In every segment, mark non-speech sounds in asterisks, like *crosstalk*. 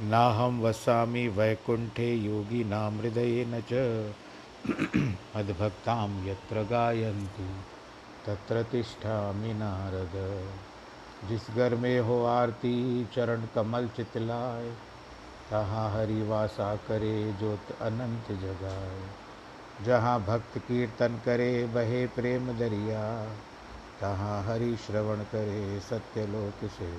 नाहं वसामि वैकुण्ठे योगिनां हृदयेन च। *clears throat* मद्भक्तां यत्र तत्र नारद। जिस घर में हो आरती, चरण कमल चितलाए, तहाँ हरि वासा करे ज्योत अनंत जगाए। जहाँ भक्त कीर्तन करे, बहे प्रेम दरिया, तहाँ हरि श्रवण करे सत्यलोक से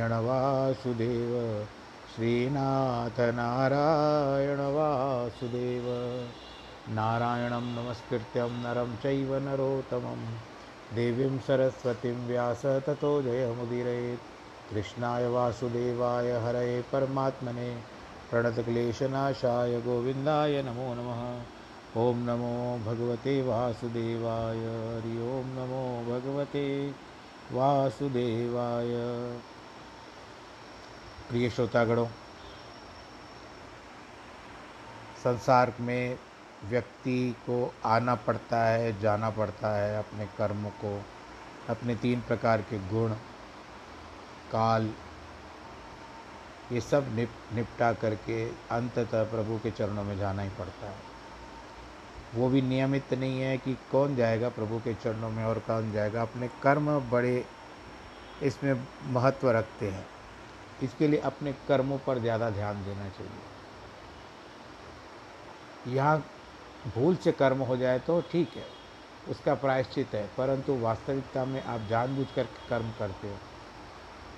वासुदेव श्रीनाथ नारायण वासुदेव नारायणं नमस्कृत्यं नरं चैव नरोत्तमं देवीं सरस्वतीं व्यास ततो जयमुदीरयेत् कृष्णाय वासुदेवाय हरये परमात्मने। प्रणतक्लेशनाशाय गोविन्दाय नमो नमः। ॐ नमो भगवते वासुदेवाय। हरि ओं नमो भगवते वासुदेवाय। प्रिय श्रोतागणों, संसार में व्यक्ति को आना पड़ता है, जाना पड़ता है अपने कर्म को, अपने तीन प्रकार के गुण, काल, ये सब निप, निपटा करके अंततः प्रभु के चरणों में जाना ही पड़ता है। वो भी नियमित नहीं है कि कौन जाएगा प्रभु के चरणों में और कौन जाएगा। अपने कर्म बड़े इसमें महत्व रखते हैं। इसके लिए अपने कर्मों पर ज़्यादा ध्यान देना चाहिए। यहाँ भूल से कर्म हो जाए तो ठीक है, उसका प्रायश्चित है, परंतु वास्तविकता में आप जानबूझकर कर्म करते हो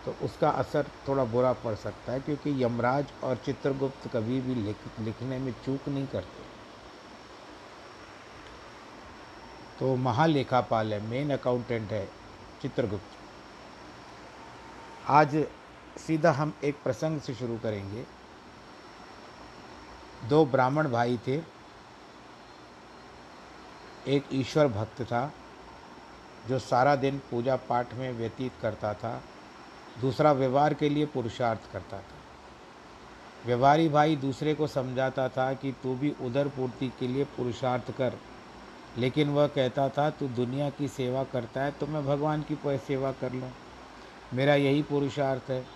तो उसका असर थोड़ा बुरा पड़ सकता है, क्योंकि यमराज और चित्रगुप्त कभी भी लिख, लिखने में चूक नहीं करते। तो महालेखापाल है मेन अकाउंटेंट है चित्रगुप्त। आज सीधा हम एक प्रसंग से शुरू करेंगे। दो ब्राह्मण भाई थे। एक ईश्वर भक्त था, जो सारा दिन पूजा पाठ में व्यतीत करता था। दूसरा व्यवहार के लिए पुरुषार्थ करता था। व्यवहारी भाई दूसरे को समझाता था कि तू भी उधर पूर्ति के लिए पुरुषार्थ कर। लेकिन वह कहता था, तू दुनिया की सेवा करता है तो मैं भगवान की सेवा कर लूँ। मेरा यही पुरुषार्थ है।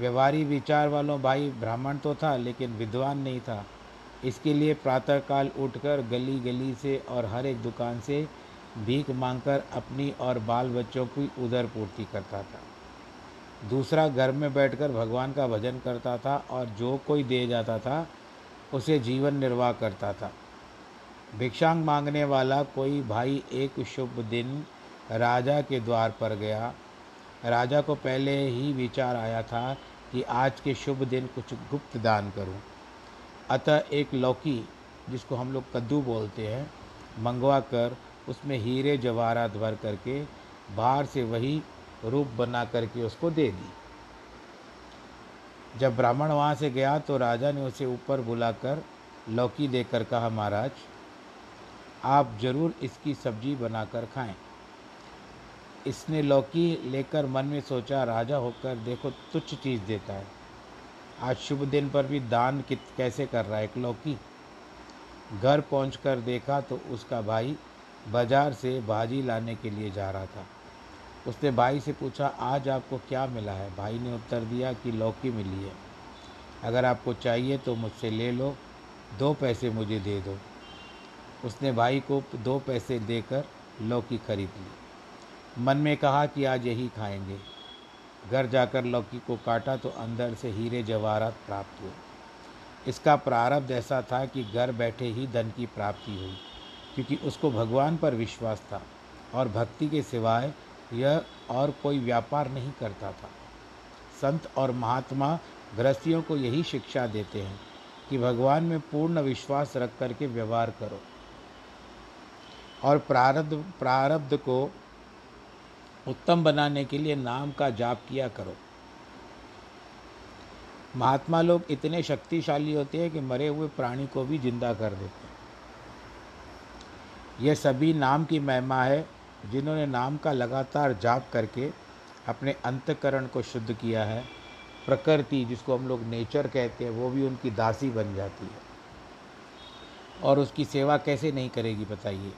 व्यवहारी विचार वालों भाई ब्राह्मण तो था, लेकिन विद्वान नहीं था। इसके लिए प्रातःकाल उठकर गली गली से और हर एक दुकान से भीख मांगकर अपनी और बाल बच्चों की उधर पूर्ति करता था। दूसरा, घर में बैठकर भगवान का भजन करता था और जो कोई दे जाता था, उसे जीवन निर्वाह करता था। भिक्षांग मांगने वाला कोई भाई एक शुभ दिन राजा के द्वार पर गया राजा को पहले ही विचार आया था कि आज के शुभ दिन कुछ गुप्त दान करूँ। अतः एक लौकी, जिसको हम लोग कद्दू बोलते हैं, मंगवा कर उसमें हीरे जवाहरात भर करके बाहर से वही रूप बना करके उसको दे दी जब ब्राह्मण वहाँ से गया तो राजा ने उसे ऊपर बुलाकर लौकी देकर कहा, महाराज, आप ज़रूर इसकी सब्ज़ी बनाकर खाएँ इसने लौकी लेकर मन में सोचा, राजा होकर देखो तुच्छ चीज़ देता है। आज शुभ दिन पर भी दान कित, कैसे कर रहा है एक लौकी? घर पहुंचकर देखा तो उसका भाई बाज़ार से भाजी लाने के लिए जा रहा था। उसने भाई से पूछा, आज आपको क्या मिला है? भाई ने उत्तर दिया कि लौकी मिली है। अगर आपको चाहिए तो मुझसे ले लो, दो पैसे मुझे दे दो। उसने भाई को दो पैसे देकर लौकी खरीद ली। मन में कहा कि आज यही खाएँगे। घर जाकर लौकी को काटा तो अंदर से हीरे जवाहरात प्राप्त हुए। इसका प्रारब्ध ऐसा था कि घर बैठे ही धन की प्राप्ति हुई, क्योंकि उसको भगवान पर विश्वास था और भक्ति के सिवाय यह और कोई व्यापार नहीं करता था। संत और महात्मा गृहस्थियों को यही शिक्षा देते हैं कि भगवान में पूर्ण विश्वास रख करके व्यवहार करो। और प्रारब्ध प्रारब्ध को उत्तम बनाने के लिए नाम का जाप किया करो। महात्मा लोग इतने शक्तिशाली होते हैं कि मरे हुए प्राणी को भी ज़िंदा कर देते हैं। यह सभी नाम की महिमा है, जिन्होंने नाम का लगातार जाप करके अपने अंतकरण को शुद्ध किया है। प्रकृति, जिसको हम लोग नेचर कहते हैं, वो भी उनकी दासी बन जाती है। और उसकी सेवा कैसे नहीं करेगी, बताइए?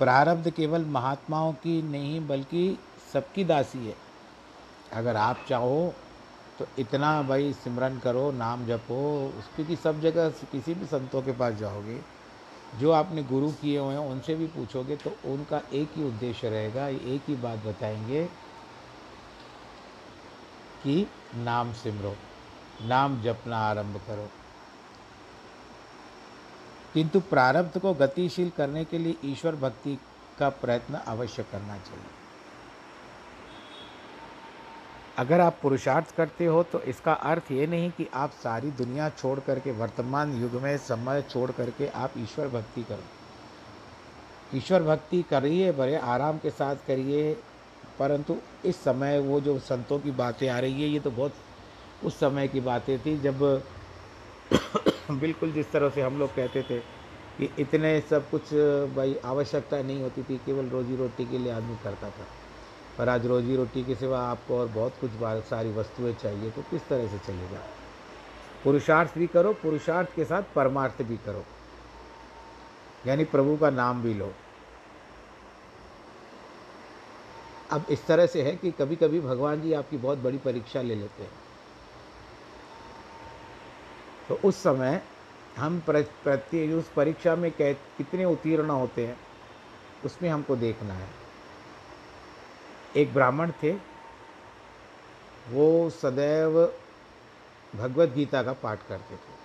प्रारब्ध केवल महात्माओं की नहीं, बल्कि सबकी दासी है। अगर आप चाहो तो इतना भाई सिमरन करो, नाम जपो क्योंकि सब जगह किसी भी संतों के पास जाओगे, जो आपने गुरु किए हुए हैं, उनसे भी पूछोगे तो उनका एक ही उद्देश्य रहेगा एक ही बात बताएँगे कि नाम सिमरो, नाम जपना आरंभ करो। किंतु प्रारब्ध को गतिशील करने के लिए ईश्वर भक्ति का प्रयत्न अवश्य करना चाहिए। अगर आप पुरुषार्थ करते हो तो इसका अर्थ ये नहीं कि आप सारी दुनिया छोड़ करके, वर्तमान युग में, समय छोड़ करके आप ईश्वर भक्ति करो। ईश्वर भक्ति करिए, बड़े आराम के साथ करिए, परंतु इस समय वो जो संतों की बातें आ रही है, ये तो बहुत उस समय की बातें थी जब बिल्कुल जिस तरह से हम लोग कहते थे कि इतने सब कुछ, भाई, आवश्यकता नहीं होती थी, केवल रोजी रोटी के लिए आदमी करता था। पर आज रोजी रोटी के सिवा आपको और बहुत कुछ सारी वस्तुएँ चाहिए तो किस तरह से चलेगा? पुरुषार्थ भी करो, पुरुषार्थ के साथ परमार्थ भी करो। यानी प्रभु का नाम भी लो। अब इस तरह से है कि कभी कभी भगवान जी आपकी बहुत बड़ी परीक्षा ले लेते हैं। तो उस समय हम प्रति, उस परीक्षा में कै, कितने उत्तीर्ण होते हैं, उसमें हमको देखना है। एक ब्राह्मण थे, वो सदैव भगवत गीता का पाठ करते थे।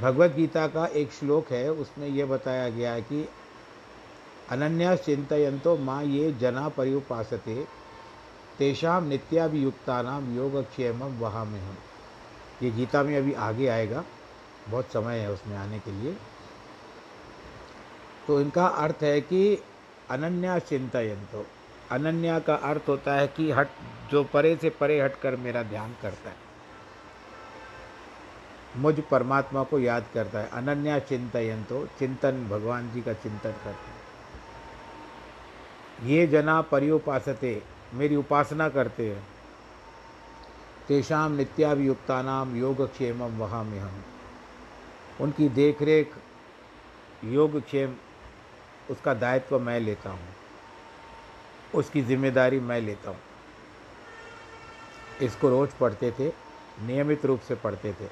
भगवत गीता का एक श्लोक है, उसमें यह बताया गया है कि, अनन्या चिंतयंतो माँ ये जना पर्युपासते तेषाम नित्याभियुक्ता योगक्षेम वहाँ में हम ये गीता में अभी आगे आएगा। बहुत समय है उसमें आने के लिए। तो इनका अर्थ है कि अनन्या चिंतयंतो अनन्या का अर्थ होता है कि हट, जो परे से परे हटकर मेरा ध्यान करता है। मुझ परमात्मा को याद करता है। अनन्या चिंतयंतो चिंतन भगवान जी का चिंतन करते हैं। ये जना पर्युपासते मेरी उपासना करते हैं। तेषाम नित्याभियुक्ता नाम योगक्षेम में हम उनकी देखरेख, योगक्षेम, उसका दायित्व मैं लेता हूँ। उसकी ज़िम्मेदारी मैं लेता हूँ। इसको रोज़ पढ़ते थे, नियमित रूप से पढ़ते थे।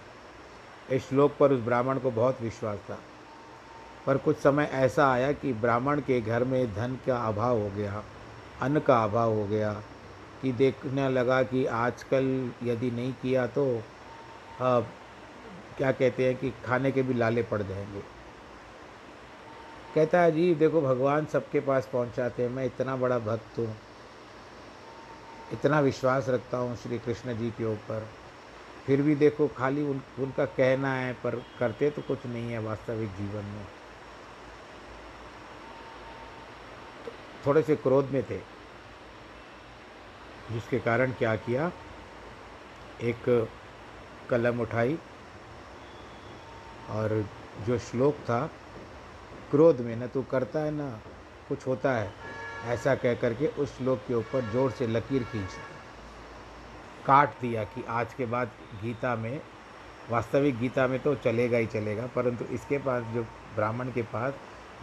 इस श्लोक पर उस ब्राह्मण को बहुत विश्वास था। पर कुछ समय ऐसा आया कि ब्राह्मण के घर में धन का अभाव हो गया, अन्न का अभाव हो गया कि देखने लगा कि आजकल यदि नहीं किया तो आ, क्या कहते हैं कि खाने के भी लाले पड़ जाएँगे। कहता है जी देखो भगवान सबके पास पहुंचाते हैं। मैं इतना बड़ा भक्त हूँ। इतना विश्वास रखता हूँ श्री कृष्ण जी के ऊपर। फिर भी देखो खाली उन उनका कहना है पर करते तो कुछ नहीं है वास्तविक जीवन में। तो थोड़े से क्रोध में थे। जिसके कारण क्या किया? एक कलम उठाई और जो श्लोक था, क्रोध में, न तू करता है, ना कुछ होता है, ऐसा कह करके उस श्लोक के ऊपर ज़ोर से लकीर खींच काट दिया कि आज के बाद गीता में, वास्तविक गीता में तो चलेगा ही चलेगा, परंतु इसके पास जो ब्राह्मण के पास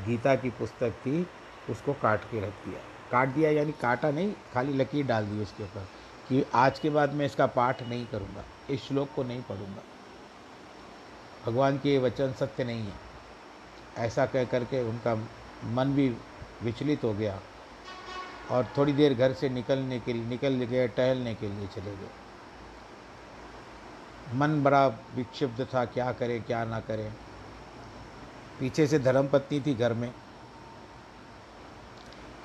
गीता की पुस्तक थी, उसको काट के रख दिया। काट दिया, यानी काटा नहीं, खाली लकीर डाल दी उसके ऊपर कि आज के बाद मैं इसका पाठ नहीं करूँगा, इस श्लोक को नहीं पढ़ूँगा। भगवान के वचन सत्य नहीं है। ऐसा कह करके उनका मन भी विचलित हो गया और थोड़ी देर घर से निकलने के लिए, निकल गए, टहलने के लिए चले गए। मन बड़ा विक्षिप्त था, क्या करे, क्या ना करें। पीछे से धर्मपत्नी थी घर में।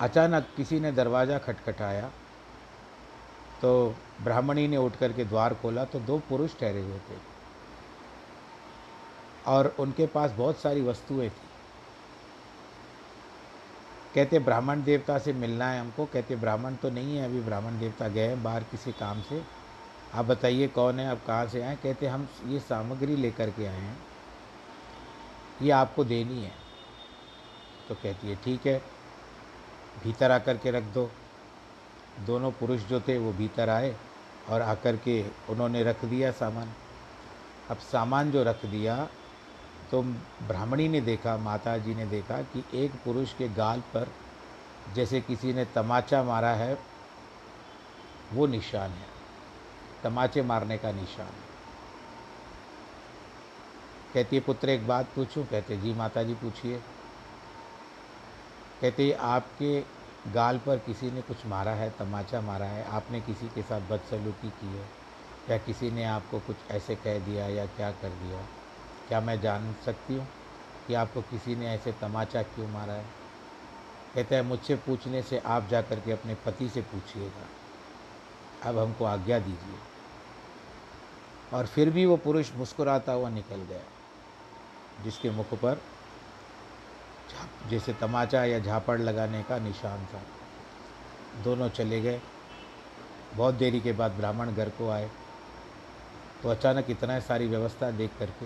अचानक किसी ने दरवाज़ा खटखटाया तो ब्राह्मणी ने उठ करके द्वार खोला तो दो पुरुष ठहरे हुए थे। और उनके पास बहुत सारी वस्तुएँ थी। कहते, ब्राह्मण देवता से मिलना है हमको। कहते, ब्राह्मण तो नहीं है, अभी ब्राह्मण देवता गए हैं बाहर किसी काम से। आप बताइए कौन है, आप कहाँ से आए कहते, हम ये सामग्री लेकर के आए हैं। ये आपको देनी है। तो कहती है, ठीक है। भीतर आकर के रख दो। दोनों पुरुष जो थे, वो भीतर आए और आकर के उन्होंने रख दिया सामान। अब सामान जो रख दिया तो ब्राह्मणी ने देखा माता जी ने देखा कि एक पुरुष के गाल पर जैसे किसी ने तमाचा मारा है, वो निशान है। तमाचे मारने का निशान है। कहती है, पुत्र, एक बात पूछूँ? कहते, जी माता जी पूछिए। कहते आपके गाल पर किसी ने कुछ मारा है, तमाचा मारा है, आपने किसी के साथ बदसलूकी की है, या किसी ने आपको कुछ ऐसे कह दिया या क्या कर दिया, क्या मैं जान सकती हूँ कि आपको किसी ने ऐसे तमाचा क्यों मारा है? कहते हैं, मुझसे पूछने से आप जा कर के अपने पति से पूछिएगा। अब हमको आज्ञा दीजिए। और फिर भी वो पुरुष मुस्कुराता हुआ निकल गया, जिसके मुख पर जैसे तमाचा या झापड़ लगाने का निशान था। दोनों चले गए। बहुत देरी के बाद ब्राह्मण घर को आए। तो अचानक इतना सारी व्यवस्था देख करके,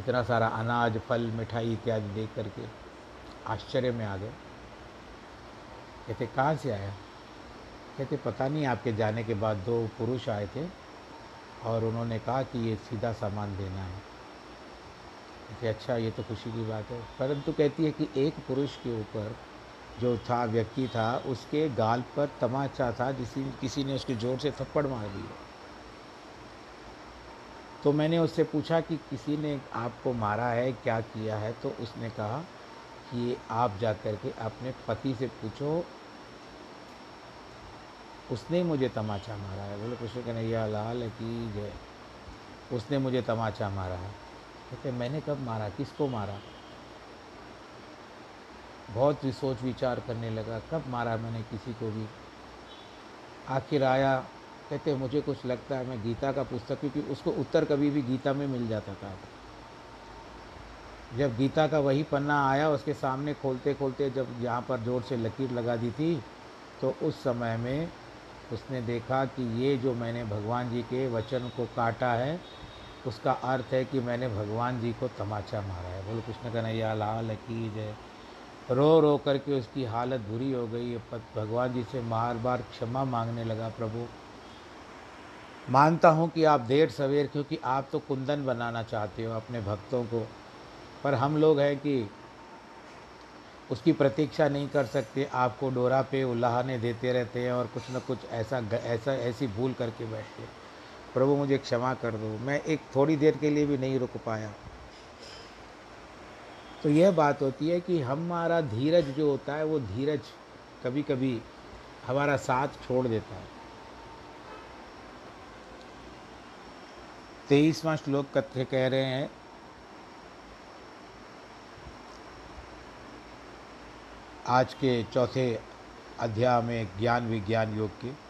इतना सारा अनाज, फल, मिठाई इत्यादि देख करके आश्चर्य में आ गए। कहते, कहाँ से आया? कहते, पता नहीं, आपके जाने के बाद दो पुरुष आए थे और उन्होंने कहा कि ये सीधा सामान देना है। कि अच्छा ये तो खुशी की बात है। परंतु कहती है कि एक पुरुष के ऊपर जो था, व्यक्ति था, उसके गाल पर तमाचा था, जिसी, किसी ने उसके ज़ोर से थप्पड़ मार दिया तो मैंने उससे पूछा कि किसी ने आपको मारा है, क्या किया है? तो उसने कहा कि आप जा कर के अपने पति से पूछो, उसने मुझे तमाचा मारा है? बोले कृष्ण कन्हैया लाल की जय। उसने मुझे तमाचा मारा है। कहते, मैंने कब मारा? किसको मारा? बहुत सोच विचार करने लगा, कब मारा मैंने किसी को भी? आखिर आया, कहते, मुझे कुछ लगता है, मैं गीता का पुस्तक, क्योंकि उसको उत्तर कभी भी गीता में मिल जाता था। जब गीता का वही पन्ना आया, उसके सामने खोलते खोलते जब यहाँ पर ज़ोर से लकीर लगा दी थी तो उस समय में उसने देखा कि ये जो मैंने भगवान जी के वचन को काटा है उसका अर्थ है कि मैंने भगवान जी को तमाचा मारा है। बोलो कृष्ण कन्हैया लाल की जय। रो रो करके उसकी हालत बुरी हो गई। है भगवान जी से बार बार क्षमा मांगने लगा, प्रभु। मानता हूँ कि आप देर सवेर, क्योंकि आप तो कुंदन बनाना चाहते हो अपने भक्तों को। पर हम लोग हैं कि उसकी प्रतीक्षा नहीं कर सकते। आपको डोरा पे उल्लाहने देते रहते हैं और कुछ न कुछ ऐसा ऐसा, ऐसी भूल करके बैठते प्रभु मुझे क्षमा कर दो, मैं एक थोड़ी देर के लिए भी नहीं रुक पाया। तो यह बात होती है कि हमारा धीरज जो होता है, वो धीरज कभी कभी हमारा साथ छोड़ देता है। तेईसवां श्लोक कथ्य कह रहे हैं, आज के चौथे अध्याय में ज्ञान विज्ञान योग के।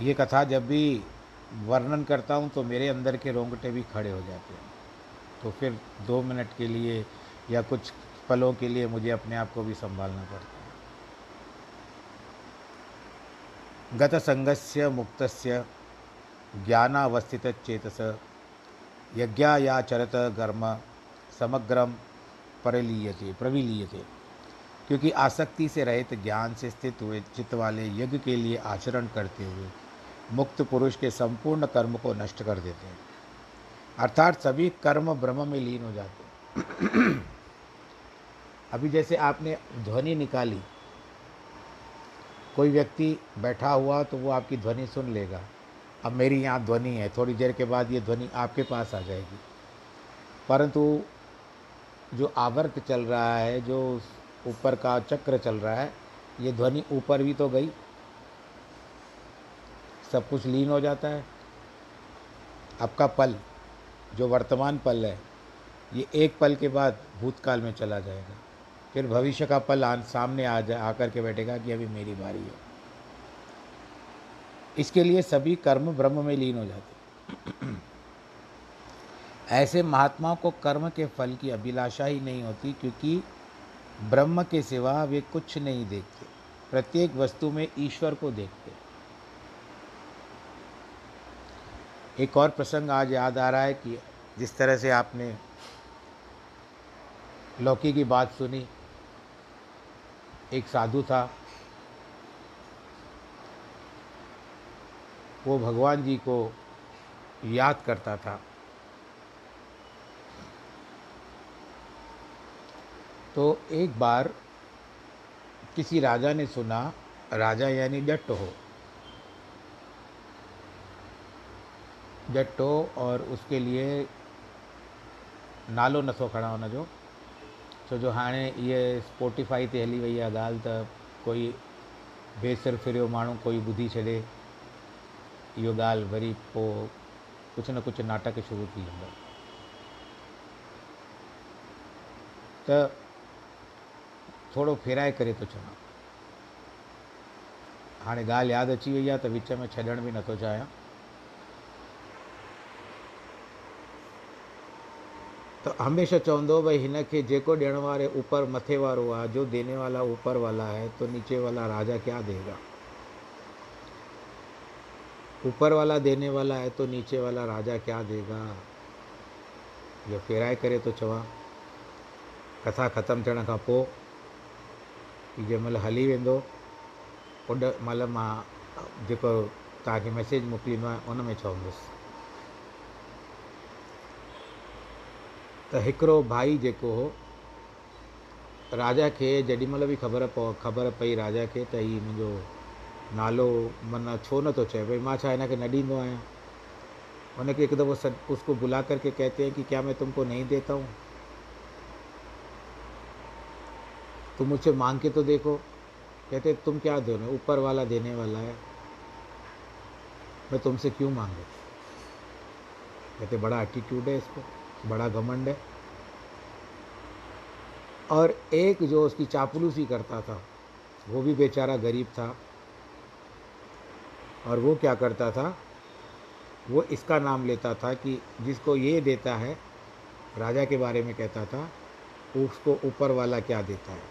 ये कथा जब भी वर्णन करता हूँ तो मेरे अंदर के रोंगटे भी खड़े हो जाते हैं। तो फिर दो मिनट के लिए या कुछ पलों के लिए मुझे अपने आप को भी संभालना पड़ता है। गत संगस्य मुक्तस्य ज्ञानावस्थित चेतस यज्ञायाचरत गर्म समग्रम परिलीयते, प्रविलीयते। क्योंकि आसक्ति से रहित ज्ञान से स्थित हुए चित्त वाले यज्ञ के लिए आचरण करते हुए मुक्त पुरुष के संपूर्ण कर्म को नष्ट कर देते हैं। अर्थात सभी कर्म ब्रह्म में लीन हो जाते हैं। *clears throat* अभी जैसे आपने ध्वनि निकाली, कोई व्यक्ति बैठा हुआ तो वो आपकी ध्वनि सुन लेगा। अब मेरी यहाँ ध्वनि है, थोड़ी देर के बाद ये ध्वनि आपके पास आ जाएगी। परंतु जो आवर्त चल रहा है, जो ऊपर का चक्र चल रहा है, ये ध्वनि ऊपर भी तो गई सब कुछ लीन हो जाता है। आपका पल, जो वर्तमान पल है, ये एक पल के बाद भूतकाल में चला जाएगा। फिर भविष्य का पल आन, सामने आ जा, आकर के बैठेगा कि अभी मेरी बारी है। इसके लिए सभी कर्म ब्रह्म में लीन हो जाते ऐसे महात्माओं को कर्म के फल की अभिलाषा ही नहीं होती, क्योंकि ब्रह्म के सिवा वे कुछ नहीं देखते। प्रत्येक वस्तु में ईश्वर को देखते एक और प्रसंग आज याद आ रहा है कि जिस तरह से आपने लौकी की बात सुनी, एक साधु था, वो भगवान जी को याद करता था। तो एक बार किसी राजा ने सुना, राजा यानी डट हो हो और उसके लिए नालो नथो खड़ा होना जो छो जो हाणे इहे स्पोटिफाई ते हली वई आहे ॻाल्हि त कोई बेसिर फिरियो माण्हू कोई ॿुधी छॾे, इहो ॻाल्हि वरी पोइ कुझु न कुझु नाटक शुरू थी वेंदो। त थोरो फेराए करे थो चवां। हाणे ॻाल्हि यादि अची वई आहे त विच में छॾण बि नथो चाहियाँ। त हमेशह चवंदो भई हिन खे जेको ॾियण वारे ऊपर मथे वारो आहे, जो देने वाला ऊपर वाला है तो नीचे वाला राजा क्या देगा? ऊपर वाला देने वाला है तो नीचे वाला राजा क्या देगा? इहो फेराए करे थो चवां। कथा ख़तमु थियण खां पोइ जंहिं महिल हली वेंदो ओॾ महिल माँ जेको तव्हांखे मैसेज मोकिलींदो आहियाँ, उन में चवंदुसि। त हिकिड़ो भाई जेको हो, राजा खे जेॾी महिल बि ख़बर ख़बर पई राजा खे त हीउ मुंहिंजो नालो माना छो नथो चए, भई माँ छा हिन न ॾींदो आहियाँ? हिकु दफ़ो उसको बुला करके कहते हैं कि क्या मैं तुमको नहीं देता हूँ? तुम मुझसे मांग के तो देखो। कहते तुम क्या दो ऊपर वाला देने वाला है। मैं तुमसे क्यों मांगू? कहते बड़ा एटीट्यूड है इसको। बड़ा घमंड है। और एक जो उसकी चापलूसी करता था, वो भी बेचारा गरीब था। और वो क्या करता था, वो इसका नाम लेता था कि जिसको ये देता है, राजा के बारे में कहता था, उसको ऊपर वाला क्या देता है?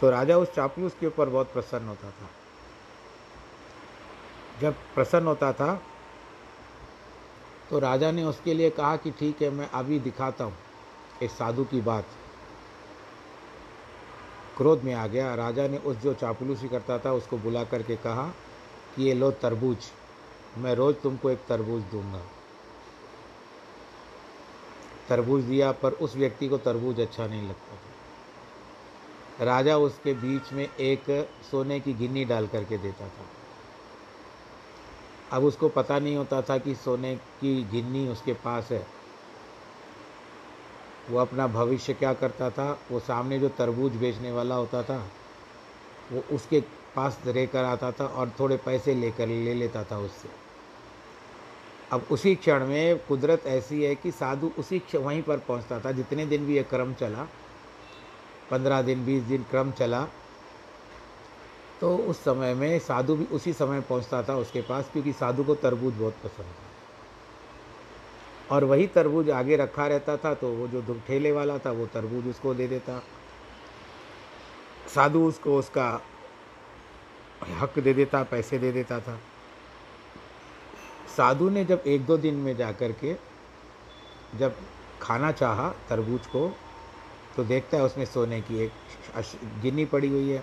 तो राजा उस चापलूस के ऊपर बहुत प्रसन्न होता था। जब प्रसन्न होता था तो राजा ने उसके लिए कहा कि ठीक है, मैं अभी दिखाता हूँ इस साधु की बात। क्रोध में आ गया। राजा ने उस जो चापलूसी करता था, उसको बुला करके कहा कि ये लो तरबूज, मैं रोज़ तुमको एक तरबूज दूँगा। तरबूज दिया, पर उस व्यक्ति को तरबूज अच्छा नहीं लगता था। राजा उसके बीच में एक सोने की गिन्नी डाल करके देता था। अब उसको पता नहीं होता था कि सोने की गिन्नी उसके पास है। वो अपना भविष्य क्या करता था? वो सामने जो तरबूज बेचने वाला होता था, वो उसके पास रहकर आता था और थोड़े पैसे लेकर ले लेता था उससे। अब उसी क्षण में कुदरत ऐसी है कि साधु उसी क्षण वहीं पर पहुँचता था। जितने दिन भी ये क्रम चला, पंद्रह दिन, बीस दिन क्रम चला तो उस समय में साधु भी उसी समय पहुँचता था उसके पास, क्योंकि साधु को तरबूज बहुत पसंद था। और वही तरबूज आगे रखा रहता था तो वो जो ठेले वाला था, वो तरबूज उसको दे देता। साधु उसको उसका हक दे देता, पैसे दे देता था। साधु ने जब एक दो दिन में जा कर के जब खाना चाहा तरबूज को तो देखता है उसमें सोने की एक गिन्नी पड़ी हुई है।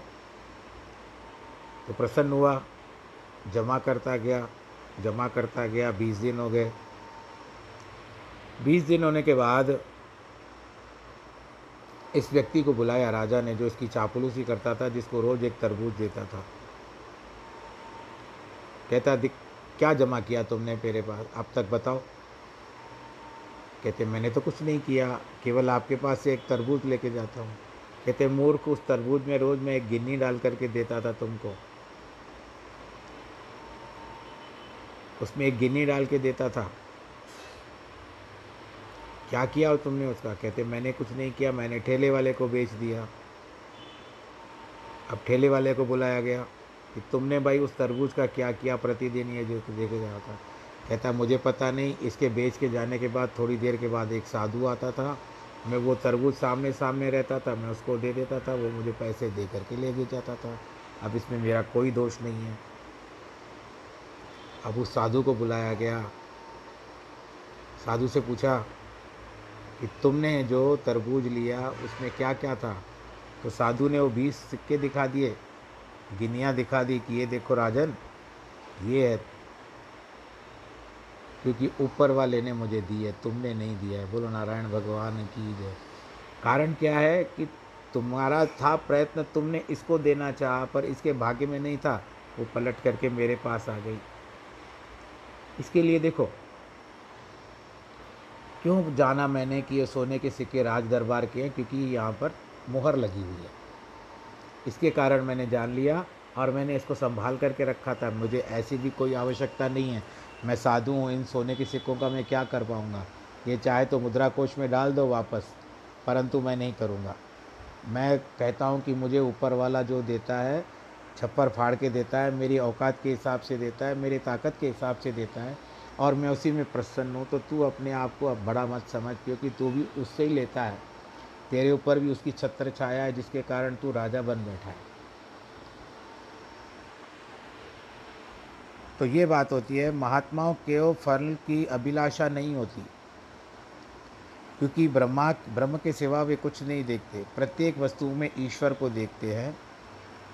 तो प्रसन्न हुआ, जमा करता गया, जमा करता गया, बीस दिन हो गए। बीस दिन होने के बाद इस व्यक्ति को बुलाया राजा ने, जो इसकी चापलूसी करता था, जिसको रोज़ एक तरबूज देता था। कहता दिख क्या जमा किया तुमने मेरे पास? अब तक बताओ। कहते, मैंने तो कुछ नहीं किया, केवल आपके पास से एक तरबूज लेके जाता हूँ। कहते, मूर्ख, उस तरबूज में रोज़ मैं एक गिन्नी डाल करके देता था तुमको। उसमें एक गिन्नी डाल के देता था। क्या किया तुमने उसका? कहते, मैंने कुछ नहीं किया, मैंने ठेले वाले को बेच दिया। अब ठेले वाले को बुलाया गया कि, तुमने भाई उस तरबूज का क्या किया प्रतिदिन ये जो देखे जाता था? कहता, मुझे पता नहीं, इसके बेच के जाने के बाद, थोड़ी देर के बाद एक साधु आता था, मैं वो तरबूज सामने सामने रहता था, मैं उसको दे देता था, वो मुझे पैसे दे करके ले दे जाता था। अब इसमें मेरा कोई दोष नहीं है। अब उस साधु को बुलाया गया। साधु से पूछा कि तुमने जो तरबूज लिया, उसमें क्या क्या था? तो साधु ने वो बीस सिक्के दिखा दिए, गिनिया दिखा दी कि ये देखो राजन, ये है। क्योंकि ऊपर वाले ने मुझे दी है, तुमने नहीं दिया है। बोलो, नारायण भगवान की जय। कारण क्या है कि तुम्हारा था प्रयत्न, तुमने इसको देना चाहा, पर इसके भाग्य में नहीं था। वो पलट करके मेरे पास आ गई। इसके लिए देखो, क्यों जाना मैंने कि ये सोने के सिक्के राज दरबार के हैं? क्योंकि यहाँ पर मुहर लगी हुई है। इसके कारण मैंने जान लिया और मैंने इसको संभाल करके रखा था। मुझे ऐसी भी कोई आवश्यकता नहीं है। मैं साधु हूँ, इन सोने के सिक्कों का मैं क्या कर पाऊँगा? ये चाहे तो मुद्रा कोष में डाल दो वापस, परंतु मैं नहीं करूँगा। मैं कहता हूँ कि मुझे ऊपर वाला जो देता है छप्पर फाड़ के देता है, मेरी औकात के हिसाब से देता है, मेरी ताकत के हिसाब से देता है और मैं उसी में प्रसन्न हूँ। तो तू अपने आप को अब बड़ा मत समझ, क्योंकि तू भी उससे ही लेता है। तेरे ऊपर भी उसकी छत्र छाया है, जिसके कारण तू राजा बन बैठा है। तो ये बात होती है, महात्माओं के फल की अभिलाषा नहीं होती, क्योंकि ब्रह्मा, ब्रह्म के सिवा वे कुछ नहीं देखते। प्रत्येक वस्तु में ईश्वर को देखते हैं।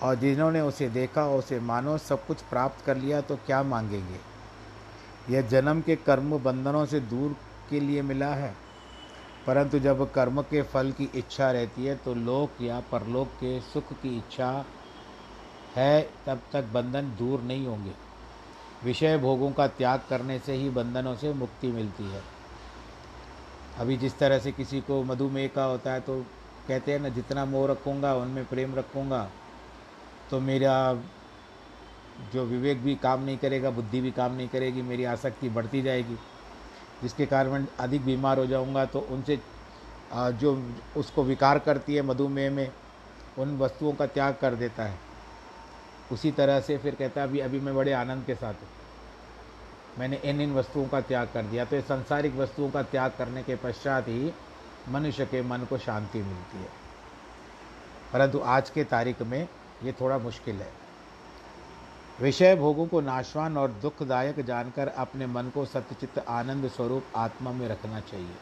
और जिन्होंने उसे देखा उसे मानो, सब कुछ प्राप्त कर लिया तो क्या मांगेंगे? यह जन्म के कर्म बंधनों से दूर के लिए मिला है। परंतु जब कर्म के फल की इच्छा रहती है तो लोक या परलोक के सुख की इच्छा है, तब तक बंधन दूर नहीं होंगे। विषय भोगों का त्याग करने से ही बंधनों से मुक्ति मिलती है। अभी जिस तरह से किसी को मधुमेह का होता है तो कहते हैं ना, जितना मोह रखूँगा, उनमें प्रेम रखूँगा। तो मेरा जो विवेक भी काम नहीं करेगा, बुद्धि भी काम नहीं करेगी, मेरी आसक्ति बढ़ती जाएगी, जिसके कारण अधिक बीमार हो जाऊँगा तो उनसे जो उसको विकार करती है मधुमेह में, उन वस्तुओं का त्याग कर देता है। उसी तरह से फिर कहता है, अभी अभी मैं बड़े आनंद के साथ हूँ। मैंने इन इन वस्तुओं का त्याग कर दिया। तो ये संसारिक वस्तुओं का त्याग करने के पश्चात ही मनुष्य के मन को शांति मिलती है। परंतु आज के तारीख में ये थोड़ा मुश्किल है। विषय भोगों को नाशवान और दुखदायक जानकर अपने मन को सत्यचित्त आनंद स्वरूप आत्मा में रखना चाहिए।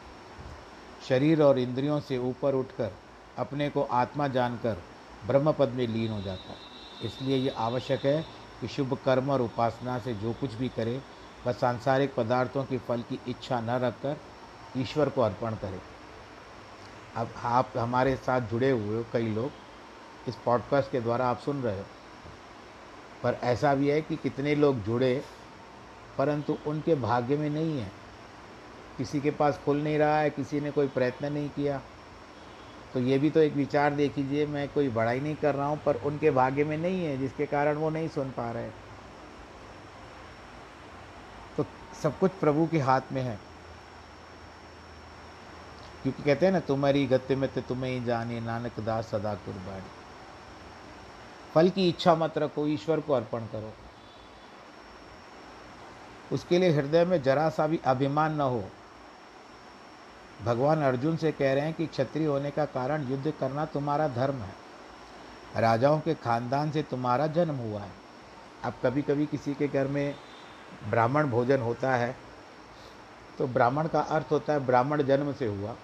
शरीर और इंद्रियों से ऊपर उठकर अपने को आत्मा जानकर ब्रह्म पद में लीन हो जाता है। इसलिए ये आवश्यक है कि शुभ कर्म और उपासना से जो कुछ भी करे वह सांसारिक पदार्थों की फल की इच्छा न रखकर ईश्वर को अर्पण करे। अब आप हमारे साथ जुड़े हुए कई लोग इस पॉडकास्ट के द्वारा आप सुन रहे हो। पर ऐसा भी है कि कितने लोग जुड़े, परंतु उनके भाग्य में नहीं है। किसी के पास खुल नहीं रहा है, किसी ने कोई प्रयत्न नहीं किया। तो ये भी तो एक विचार देखिए, मैं कोई बड़ाई नहीं कर रहा हूँ, पर उनके भाग्य में नहीं है, जिसके कारण वो नहीं सुन पा रहे। तो सब कुछ प्रभु के हाथ में है। क्योंकि कहते हैं ना, तुम्हारी गत्य में तो तुम्हें ही जाने, नानक दास सदा कुर्बानी। फल की इच्छा मत रखो, ईश्वर को अर्पण करो। उसके लिए हृदय में जरा सा भी अभिमान न हो। भगवान अर्जुन से कह रहे हैं कि क्षत्रिय होने का कारण युद्ध करना तुम्हारा धर्म है। राजाओं के खानदान से तुम्हारा जन्म हुआ है। अब कभी कभी किसी के घर में ब्राह्मण भोजन होता है तो ब्राह्मण का अर्थ होता है ब्राह्मण जन्म से हुआ,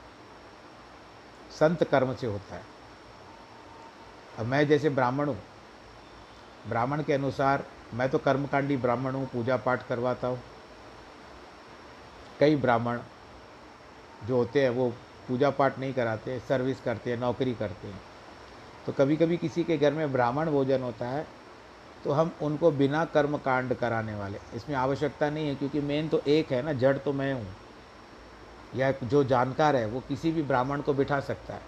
संत कर्म से होता है। अब मैं जैसे ब्राह्मण हूँ ब्राह्मण के अनुसार मैं तो कर्मकांडी ब्राह्मण हूँ पूजा पाठ करवाता हूँ। कई ब्राह्मण जो होते हैं वो पूजा पाठ नहीं कराते सर्विस करते हैं, नौकरी करते हैं। तो कभी कभी किसी के घर में ब्राह्मण भोजन होता है तो हम उनको बिना कर्म कांड कराने वाले, इसमें आवश्यकता नहीं है क्योंकि मेन तो एक है ना, जड़ तो मैं हूँ। या जो जानकार है, वो किसी भी ब्राह्मण को बिठा सकता है,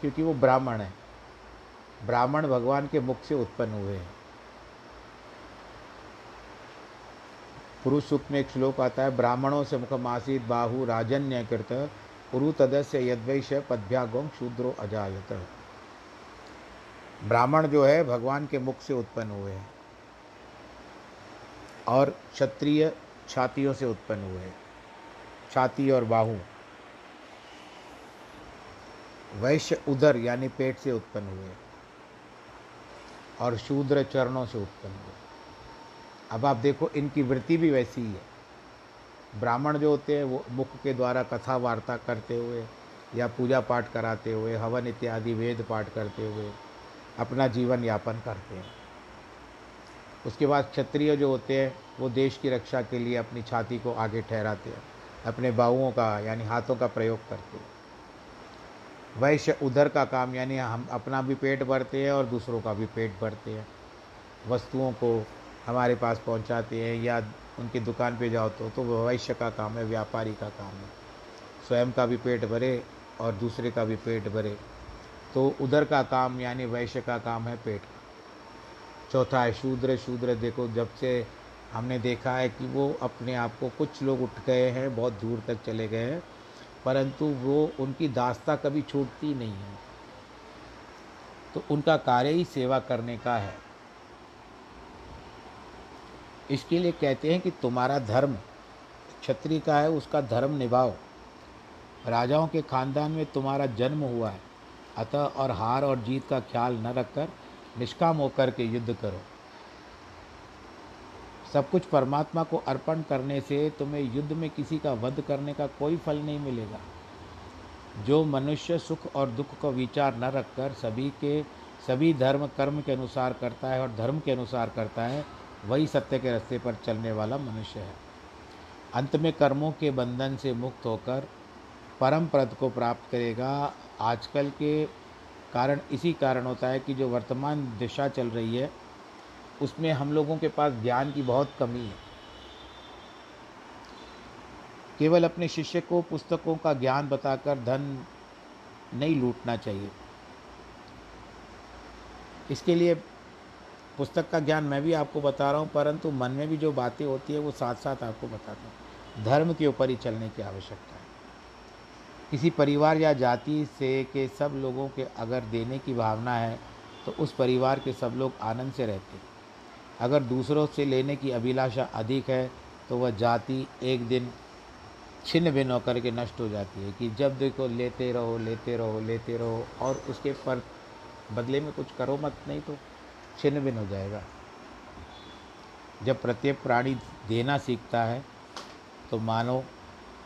क्योंकि वो ब्राह्मण है। ब्राह्मण भगवान के मुख से उत्पन्न हुए। हैं पुरुष सूक्त में एक श्लोक आता है, ब्राह्मणों से मुखमासीत बाहु राजन्य कृत पुरु तदस्य यद्वैश्य पद्भ्यागोम शूद्रो अजायत। ब्राह्मण जो है, भगवान के मुख से उत्पन्न हुए। हैं और क्षत्रिय छातियों से उत्पन्न हुए। हैं छाती और बाहु। वैश्य उदर, यानी पेट से उत्पन्न हुए। और शूद्र चरणों से उत्पन्न हुए। अब आप देखो, इनकी वृत्ति भी वैसी ही है। ब्राह्मण जो होते हैं, वो मुख के द्वारा कथा वार्ता करते हुए या पूजा पाठ कराते हुए, हवन इत्यादि वेद पाठ करते हुए अपना जीवन यापन करते हैं। उसके बाद क्षत्रिय जो होते हैं, वो देश की रक्षा के लिए अपनी छाती को आगे ठहराते हैं, अपने बाहुओं का, यानी हाथों का प्रयोग करते हैं। वैश्य उधर का काम, यानी हम अपना भी पेट भरते हैं और दूसरों का भी पेट भरते हैं। वस्तुओं को हमारे पास पहुंचाते हैं या उनकी दुकान पे जाओ तो तो वैश्य का काम है, व्यापारी का काम है। स्वयं का भी पेट भरे और दूसरे का भी पेट भरे। तो उधर का काम, यानी वैश्य का काम है पेट का। चौथा है शूद्र शूद्र देखो, जब से हमने देखा है कि वो अपने आप को कुछ लोग उठ गए हैं, बहुत दूर तक चले गए हैं परंतु वो उनकी दास्ता कभी छूटती नहीं है। तो उनका कार्य ही सेवा करने का है। इसके लिए कहते हैं कि तुम्हारा धर्म क्षत्रिय का है, उसका धर्म निभाओ। राजाओं के खानदान में तुम्हारा जन्म हुआ है। अतः और हार और जीत का ख्याल न रखकर निष्काम होकर के युद्ध करो। सब कुछ परमात्मा को अर्पण करने से तुम्हें युद्ध में किसी का वध करने का कोई फल नहीं मिलेगा। जो मनुष्य सुख और दुख का विचार न रखकर सभी के, सभी धर्म कर्म के अनुसार करता है और धर्म के अनुसार करता है, वही सत्य के रास्ते पर चलने वाला मनुष्य है। अंत में कर्मों के बंधन से मुक्त होकर परम पद को प्राप्त करेगा। आजकल के कारण इसी कारण होता है कि जो वर्तमान दिशा चल रही है उसमें हम लोगों के पास ज्ञान की बहुत कमी है। केवल अपने शिष्य को पुस्तकों का ज्ञान बताकर धन नहीं लूटना चाहिए। इसके लिए पुस्तक का ज्ञान मैं भी आपको बता रहा हूँ, परंतु मन में भी जो बातें होती है वो साथ साथ आपको बताता हूँ। धर्म के ऊपर ही चलने की आवश्यकता है। किसी परिवार या जाति से के सब लोगों के अगर देने की भावना है तो उस परिवार के सब लोग आनंद से रहते अगर दूसरों से लेने की अभिलाषा अधिक है तो वह जाति एक दिन छिन्न भिन्न होकर के नष्ट हो जाती है कि जब देखो लेते रहो लेते रहो लेते रहो और उसके पर बदले में कुछ करो मत, नहीं तो छिन्न भिन्न हो जाएगा। जब प्रत्येक प्राणी देना सीखता है तो मानो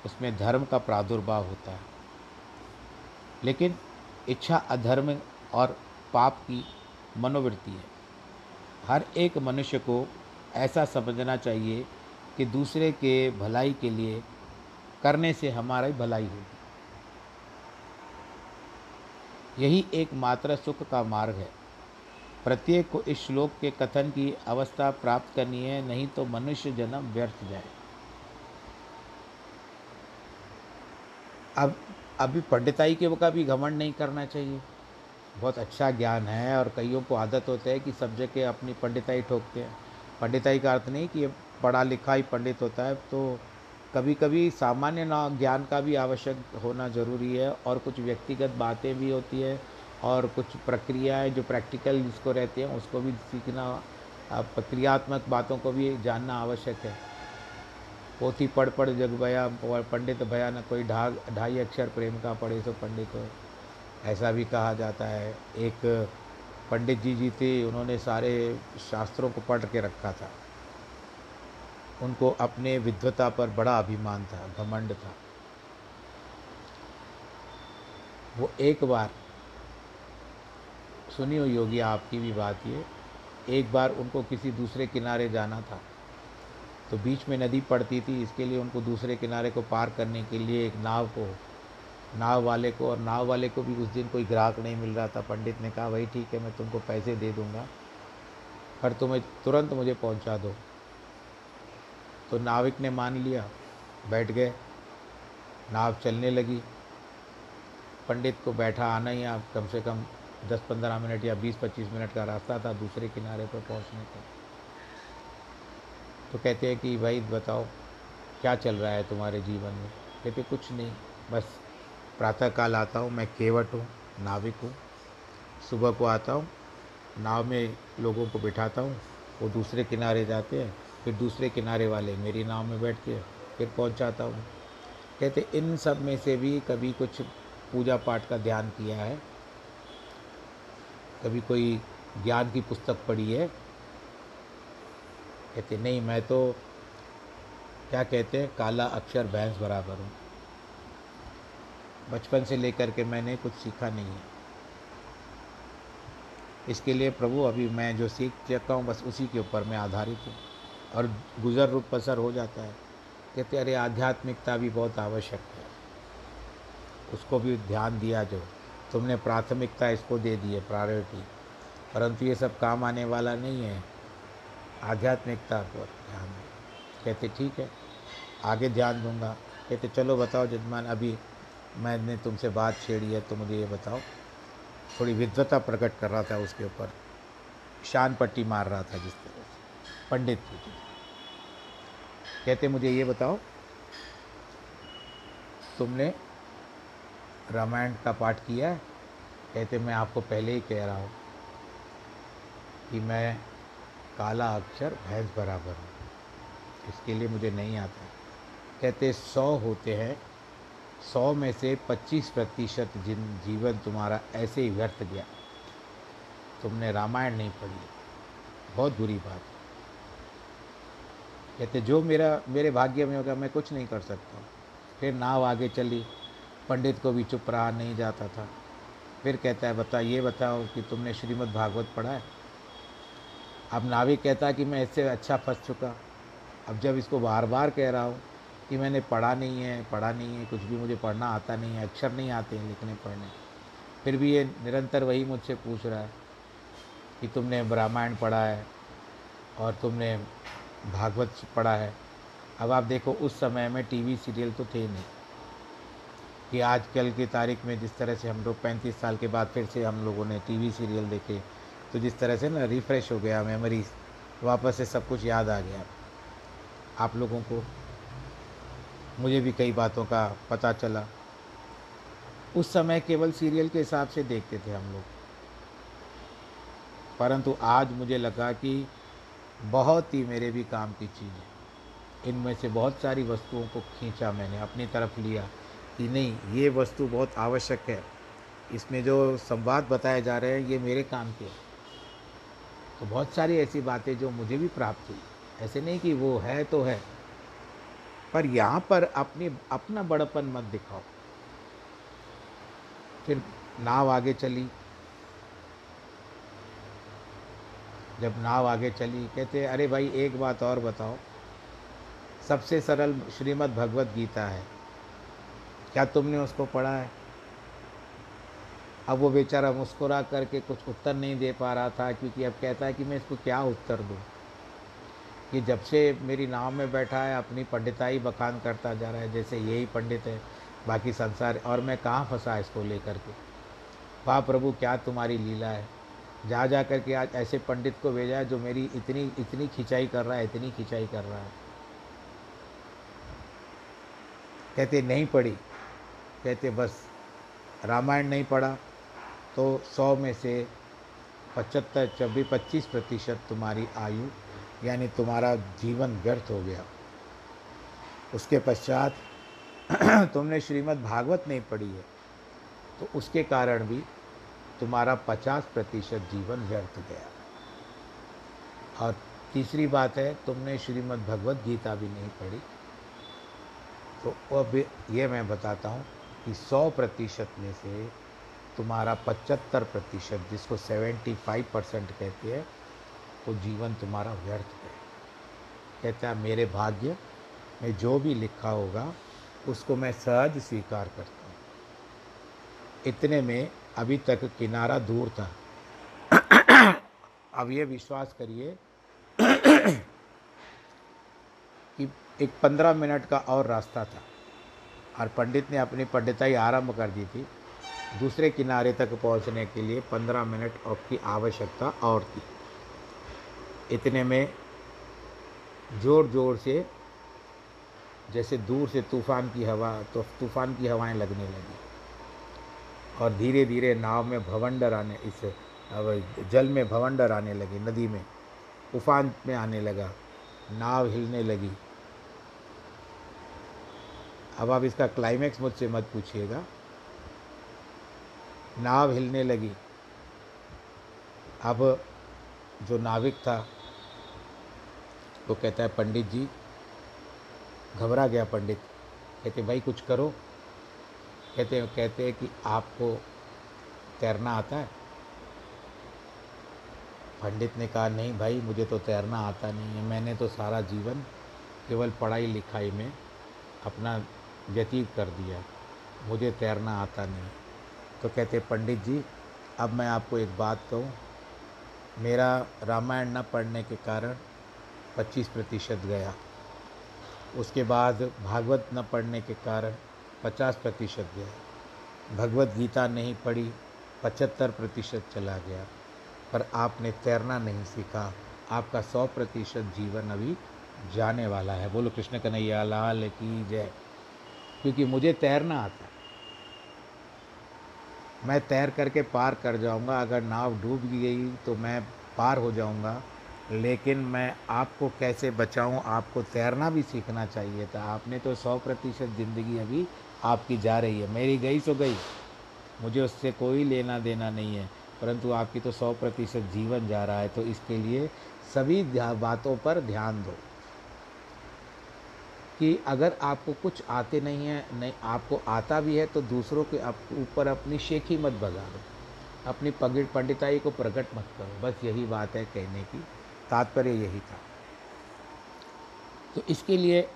उसमें धर्म का प्रादुर्भाव होता है। लेकिन इच्छा अधर्म और पाप की मनोवृत्ति है। हर एक मनुष्य को ऐसा समझना चाहिए कि दूसरे के भलाई के लिए करने से हमारा भलाई होगी। यही एकमात्र सुख का मार्ग है। प्रत्येक को इस श्लोक के कथन की अवस्था प्राप्त करनी है, नहीं तो मनुष्य जन्म व्यर्थ जाए। अब अभी पंडिताई के का भी घमंड नहीं करना चाहिए। बहुत अच्छा ज्ञान है और कईयों को आदत होता है कि सब जगह अपनी पंडिताई ठोकते हैं। पंडिताई का अर्थ नहीं कि ये पढ़ा लिखा ही पंडित होता है तो कभी कभी सामान्य ना ज्ञान का भी आवश्यक होना ज़रूरी है और कुछ व्यक्तिगत बातें भी होती है और कुछ प्रक्रियाएँ जो प्रैक्टिकल जिसको रहती हैं, उसको भी सीखना प्रक्रियात्मक बातों को भी जानना आवश्यक है। पोथी पढ़ पढ़ जग भया पंडित भया न कोई ढा ढाई अक्षर प्रेम का पढ़े सो पंडित हो। ऐसा भी कहा जाता है। एक पंडित जी जी थे उन्होंने सारे शास्त्रों को पढ़ के रखा था। उनको अपने विद्वता पर बड़ा अभिमान था, घमंड था। वो एक बार, सुनियो योगी, आपकी भी बात ये, एक बार उनको किसी दूसरे किनारे जाना था। तो बीच में नदी पड़ती थी, इसके लिए उनको दूसरे किनारे को पार करने के लिए एक नाव को नाव वाले को और नाव वाले को भी उस दिन कोई ग्राहक नहीं मिल रहा था। पंडित ने कहा, भाई ठीक है, मैं तुमको पैसे दे दूँगा, पर तुम्हें तुरंत मुझे पहुँचा दो। तो नाविक ने मान लिया, बैठ गए, नाव चलने लगी। पंडित को बैठा आना ही आप कम से कम दस पंद्रह मिनट या बीस पच्चीस मिनट का रास्ता था दूसरे किनारे पर पहुँचने का। तो कहते हैं कि, भाई बताओ, क्या चल रहा है तुम्हारे जीवन में? कहते, कुछ नहीं, बस प्रातःकाल आता हूँ, मैं केवट हूँ, नाविक हूँ। सुबह को आता हूँ, नाव में लोगों को बिठाता हूँ, वो दूसरे किनारे जाते हैं, फिर दूसरे किनारे वाले मेरी नाव में बैठते हैं, फिर पहुँचाता हूँ। कहते, इन सब में से भी कभी कुछ पूजा पाठ का ध्यान किया है? कभी कोई ज्ञान की पुस्तक पढ़ी है? कहते, नहीं, मैं तो क्या कहते हैं, काला अक्षर, भैंस बराबर हूँ। बचपन से लेकर के मैंने कुछ सीखा नहीं है। इसके लिए प्रभु, अभी मैं जो सीख चुका हूँ, बस उसी के ऊपर मैं आधारित हूँ और गुज़र रूप पसर हो जाता है। कहते अरे, आध्यात्मिकता भी बहुत आवश्यक है। उसको भी ध्यान दिया जो। तुमने प्राथमिकता इसको दे दी है, प्रायोरिटी। परंतु ये सब काम आने वाला नहीं है। आध्यात्मिकता पर ध्यान कहते, ठीक है, आगे ध्यान दूँगा। कहते, चलो बताओ जजमान, अभी मैंने तुमसे बात छेड़ी है तो मुझे ये बताओ, थोड़ी विद्वता प्रकट कर रहा था उसके ऊपर। शान पट्टी मार रहा था जिस तरह से। पंडित जी। कहते, मुझे ये बताओ, तुमने रामायण का पाठ किया है? कहते, मैं आपको पहले ही कह रहा हूँ कि मैं काला अक्षर, भैंस बराबर हूँ। इसके लिए मुझे नहीं आता कहते, सौ होते हैं सौ में से पच्चीस प्रतिशत जिन जीवन तुम्हारा ऐसे ही व्यर्थ गया। तुमने रामायण नहीं पढ़ी। बहुत बुरी बात। कहते, जो मेरा, मेरे भाग्य में होगा, मैं कुछ नहीं कर सकता। फिर नाव आगे चली। पंडित को भी चुप रहा, नहीं जाता था। फिर कहता है, बता, ये बताओ कि तुमने श्रीमद् भागवत पढ़ा है? अब नाविक कहता कि मैं इससे अच्छा फंस चुका। अब जब इसको बार बार कह रहा हूँ कि मैंने पढ़ा नहीं है, पढ़ा नहीं है, कुछ भी मुझे पढ़ना आता नहीं है, अक्षर नहीं आते हैं लिखने, पढ़ने। फिर भी ये निरंतर वही मुझसे पूछ रहा है कि तुमने रामायण पढ़ा है और तुमने भागवत पढ़ा है। अब आप देखो, उस समय में टीवी सीरियल तो थे नहीं। कि आज कल की तारीख में जिस तरह से हम लोग पैंतीस साल के बाद फिर से हम लोगों ने टीवी सीरियल देखे तो जिस तरह से ना रिफ़्रेश हो गया मेमोरीज वापस से सब कुछ याद आ गया। आप लोगों को मुझे भी कई बातों का पता चला। उस समय केवल सीरियल के हिसाब से देखते थे हम लोग। परंतु आज मुझे लगा कि बहुत ही मेरे भी काम की चीज़ है। इनमें से बहुत सारी वस्तुओं को खींचा मैंने, अपनी तरफ़ लिया कि नहीं, ये वस्तु बहुत आवश्यक है। इसमें जो संवाद बताए जा रहे हैं, ये मेरे काम के हैं। तो बहुत सारी ऐसी बातें जो मुझे भी प्राप्त हुई। ऐसे नहीं कि वो है तो है। पर यहाँ पर अपनी, अपना बड़पन मत दिखाओ। फिर नाव आगे चली। जब नाव आगे चली, कहते, अरे भाई, एक बात और बताओ। सबसे सरल श्रीमद् भगवत गीता है। क्या तुमने उसको पढ़ा है? अब वो बेचारा मुस्कुरा करके कुछ उत्तर नहीं दे पा रहा था, क्योंकि अब कहता है कि मैं इसको क्या उत्तर दूँ? कि जब से मेरी नाव में बैठा है, अपनी पंडिताई बखान करता जा रहा है, जैसे यही पंडित है, बाकी संसार, और मैं कहाँ फंसा इसको लेकर के? वाह प्रभु, क्या तुम्हारी लीला है? जा जा कर के आज ऐसे पंडित को भेजा है जो मेरी इतनी इतनी खिंचाई कर रहा है, इतनी खिंचाई कर रहा है। कहते, नहीं पढ़ी। कहते, बस, रामायण नहीं पढ़ा तो सौ में से पचहत्तर, चौबीस, पच्चीस प्रतिशत तुम्हारी आयु यानी तुम्हारा जीवन व्यर्थ हो गया। उसके पश्चात *clears throat* तुमने श्रीमद् भागवत नहीं पढ़ी है तो उसके कारण भी तुम्हारा पचास प्रतिशत जीवन व्यर्थ गया। और तीसरी बात है, तुमने श्रीमद् भगवत गीता भी नहीं पढ़ी। तो अब ये मैं बताता हूँ कि सौ प्रतिशत में से तुम्हारा पचहत्तर प्रतिशत, जिसको सेवेंटी फाइव परसेंट कहते हैं, वो जीवन तुम्हारा व्यर्थ कहता है, मेरे भाग्य में जो भी लिखा होगा, उसको मैं सहज स्वीकार करता हूँ। इतने में अभी तक किनारा दूर था। अब ये विश्वास करिए कि एक पंद्रह मिनट का और रास्ता था और पंडित ने अपनी पंडिताई आरंभ कर दी थी दूसरे किनारे तक पहुँचने के लिए। पंद्रह मिनट की आवश्यकता और थी। इतने में ज़ोर ज़ोर से, जैसे दूर से तूफ़ान की हवा तो तूफ़ान की हवाएँ लगने लगी। और धीरे धीरे नाव में भवंडर आने, इस जल में भवंडर आने लगे, नदी में। उफान में आने लगा, नाव हिलने लगी। अब आप इसका क्लाइमैक्स मुझसे मत पूछिएगा। नाव हिलने लगी। अब जो नाविक था वो कहता है, पंडित जी, घबरा गया पंडित। कहते, भाई, कुछ करो। कहते कहते हैं कि आपको तैरना आता है? पंडित ने कहा, नहीं भाई, मुझे तो तैरना आता नहीं है। मैंने तो सारा जीवन केवल पढ़ाई लिखाई में अपना व्यतीत कर दिया मुझे तैरना आता नहीं। तो कहते, पंडित जी, अब मैं आपको एक बात कहूँ। मेरा रामायण न पढ़ने के कारण 25 प्रतिशत गया। उसके बाद भागवत न पढ़ने के कारण 50 प्रतिशत गया। भगवत गीता नहीं पढ़ी, पचहत्तर प्रतिशत चला गया। पर आपने तैरना नहीं सीखा। आपका सौ प्रतिशत जीवन अभी जाने वाला है। बोलो, कृष्ण कन्हैया, लाल की जय। क्योंकि मुझे तैरना आता मैं तैर करके पार कर जाऊँगा। अगर नाव डूब गई तो मैं पार हो जाऊँगा। लेकिन मैं आपको कैसे बचाऊं, आपको तैरना भी सीखना चाहिए था। आपने तो सौ प्रतिशत ज़िंदगी अभी आपकी जा रही है। मेरी गई सो गई। मुझे उससे कोई लेना देना नहीं है, परंतु आपकी तो सौ प्रतिशत जीवन जा रहा है तो इसके लिए सभी बातों पर ध्यान दो। कि अगर आपको कुछ आते नहीं है, नहीं, आपको आता भी है तो दूसरों के ऊपर अपनी शेखी मत बजा दो। अपनी पंडिताई को प्रकट मत करो। बस यही बात है कहने की। तात्पर्य यही था। तो इसके लिए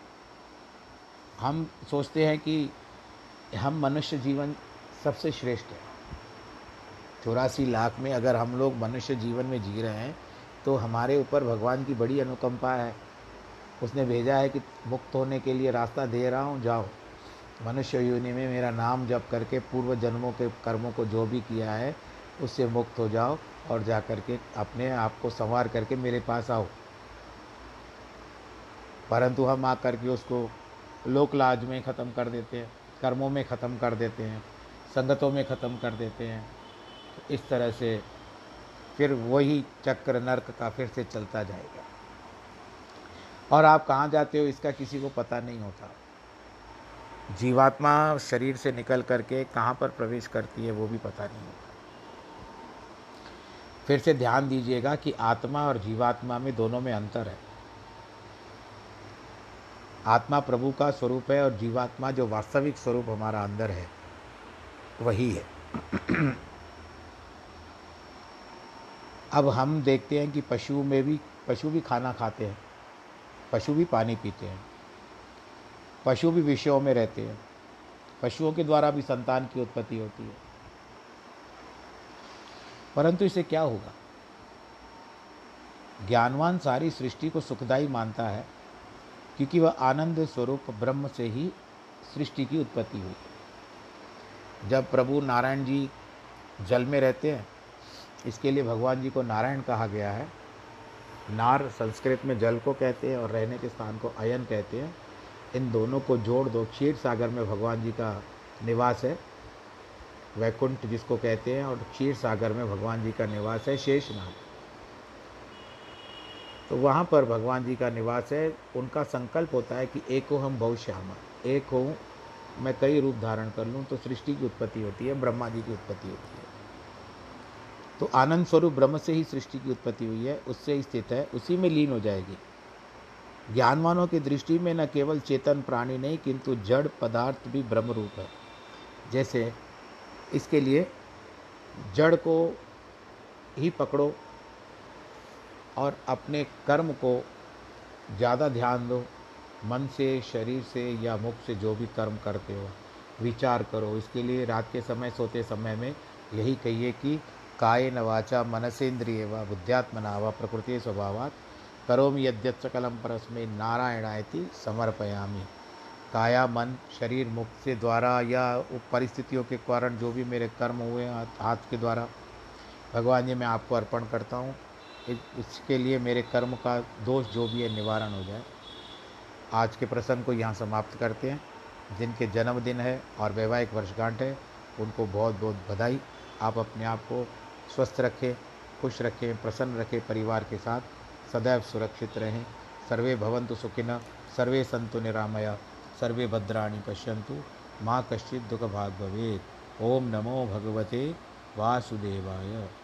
हम सोचते हैं कि हम मनुष्य जीवन सबसे श्रेष्ठ है। चौरासी लाख में अगर हम लोग मनुष्य जीवन में जी रहे हैं तो हमारे ऊपर भगवान की बड़ी अनुकंपा है। उसने भेजा है कि मुक्त होने के लिए रास्ता दे रहा हूँ, जाओ। मनुष्य योनि में मेरा नाम जप करके पूर्व जन्मों के कर्मों को जो भी किया है, उससे मुक्त हो जाओ। और जा कर के अपने आप को संवार करके मेरे पास आओ। परंतु हम आ करके उसको लोक लाज में ख़त्म कर देते हैं, कर्मों में ख़त्म कर देते हैं, संगतों में ख़त्म कर देते हैं। तो इस तरह से फिर वही चक्र नर्क का फिर से चलता जाएगा। और आप कहाँ जाते हो इसका किसी को पता नहीं होता। जीवात्मा शरीर से निकल करके कहाँ पर प्रवेश करती है वो भी पता नहीं होता। फिर से ध्यान दीजिएगा कि आत्मा और जीवात्मा में दोनों में अंतर है। आत्मा प्रभु का स्वरूप है और जीवात्मा जो वास्तविक स्वरूप हमारा अंदर है, वही है। अब हम देखते हैं कि पशु में भी, पशु भी खाना खाते हैं, पशु भी पानी पीते हैं, पशु भी विषयों में रहते हैं, पशुओं के द्वारा भी संतान की उत्पत्ति होती है। परंतु इसे क्या होगा? ज्ञानवान सारी सृष्टि को सुखदाई मानता है, क्योंकि वह आनंद स्वरूप ब्रह्म से ही सृष्टि की उत्पत्ति हुई। जब प्रभु नारायण जी जल में रहते हैं, इसके लिए भगवान जी को नारायण कहा गया है। नार संस्कृत में जल को कहते हैं और रहने के स्थान को अयन कहते हैं। इन दोनों को जोड़ दो। क्षीर सागर में भगवान जी का निवास है। वैकुंठ जिसको कहते हैं, और क्षीर सागर में भगवान जी का निवास है शेषनाग। तो वहाँ पर भगवान जी का निवास है। उनका संकल्प होता है कि एक हो हम बहुश्यामा, एक हो मैं कई रूप धारण कर लूँ तो सृष्टि की उत्पत्ति होती है, ब्रह्मा जी की उत्पत्ति होती है। तो आनंद स्वरूप ब्रह्म से ही सृष्टि की उत्पत्ति हुई है, उससे ही स्थित है, उसी में लीन हो जाएगी। ज्ञानवानों की दृष्टि में न केवल चेतन प्राणी नहीं, किंतु जड़ पदार्थ भी ब्रह्म रूप है। जैसे इसके लिए जड़ को ही पकड़ो और अपने कर्म को ज़्यादा ध्यान दो। मन से, शरीर से या मुख से जो भी कर्म करते हो, विचार करो। इसके लिए रात के समय, सोते समय में यही कहिए कि काय नवाचा मनसेन्द्रिय व बुद्ध्यात्मना व प्रकृति स्वभावात। करोमि यद्यत सकलम परस्मे नारायणायति समर्पयामी। काया, मन, शरीर, मुख से द्वारा या परिस्थितियों के कारण जो भी मेरे कर्म हुए हाथ के द्वारा, भगवान जी, मैं आपको अर्पण करता हूँ। इसके लिए मेरे कर्म का दोष जो भी है, निवारण हो जाए। आज के प्रसंग को यहाँ समाप्त करते हैं। जिनके जन्मदिन है और वैवाहिक वर्षगांठ है, उनको बहुत बहुत बधाई। आप अपने आप को स्वस्थ रखें, खुश रखें, प्रसन्न रखें परिवार के साथ। सदैव सुरक्षित रहें। सर्वे भवंतु सुखिन सर्वे सन्तु निरामया। सर्वे भद्राणि पश्यन्तु माँ कश्चित् दुःखभाग् भवेत्। नमो भगवते वासुदेवाय।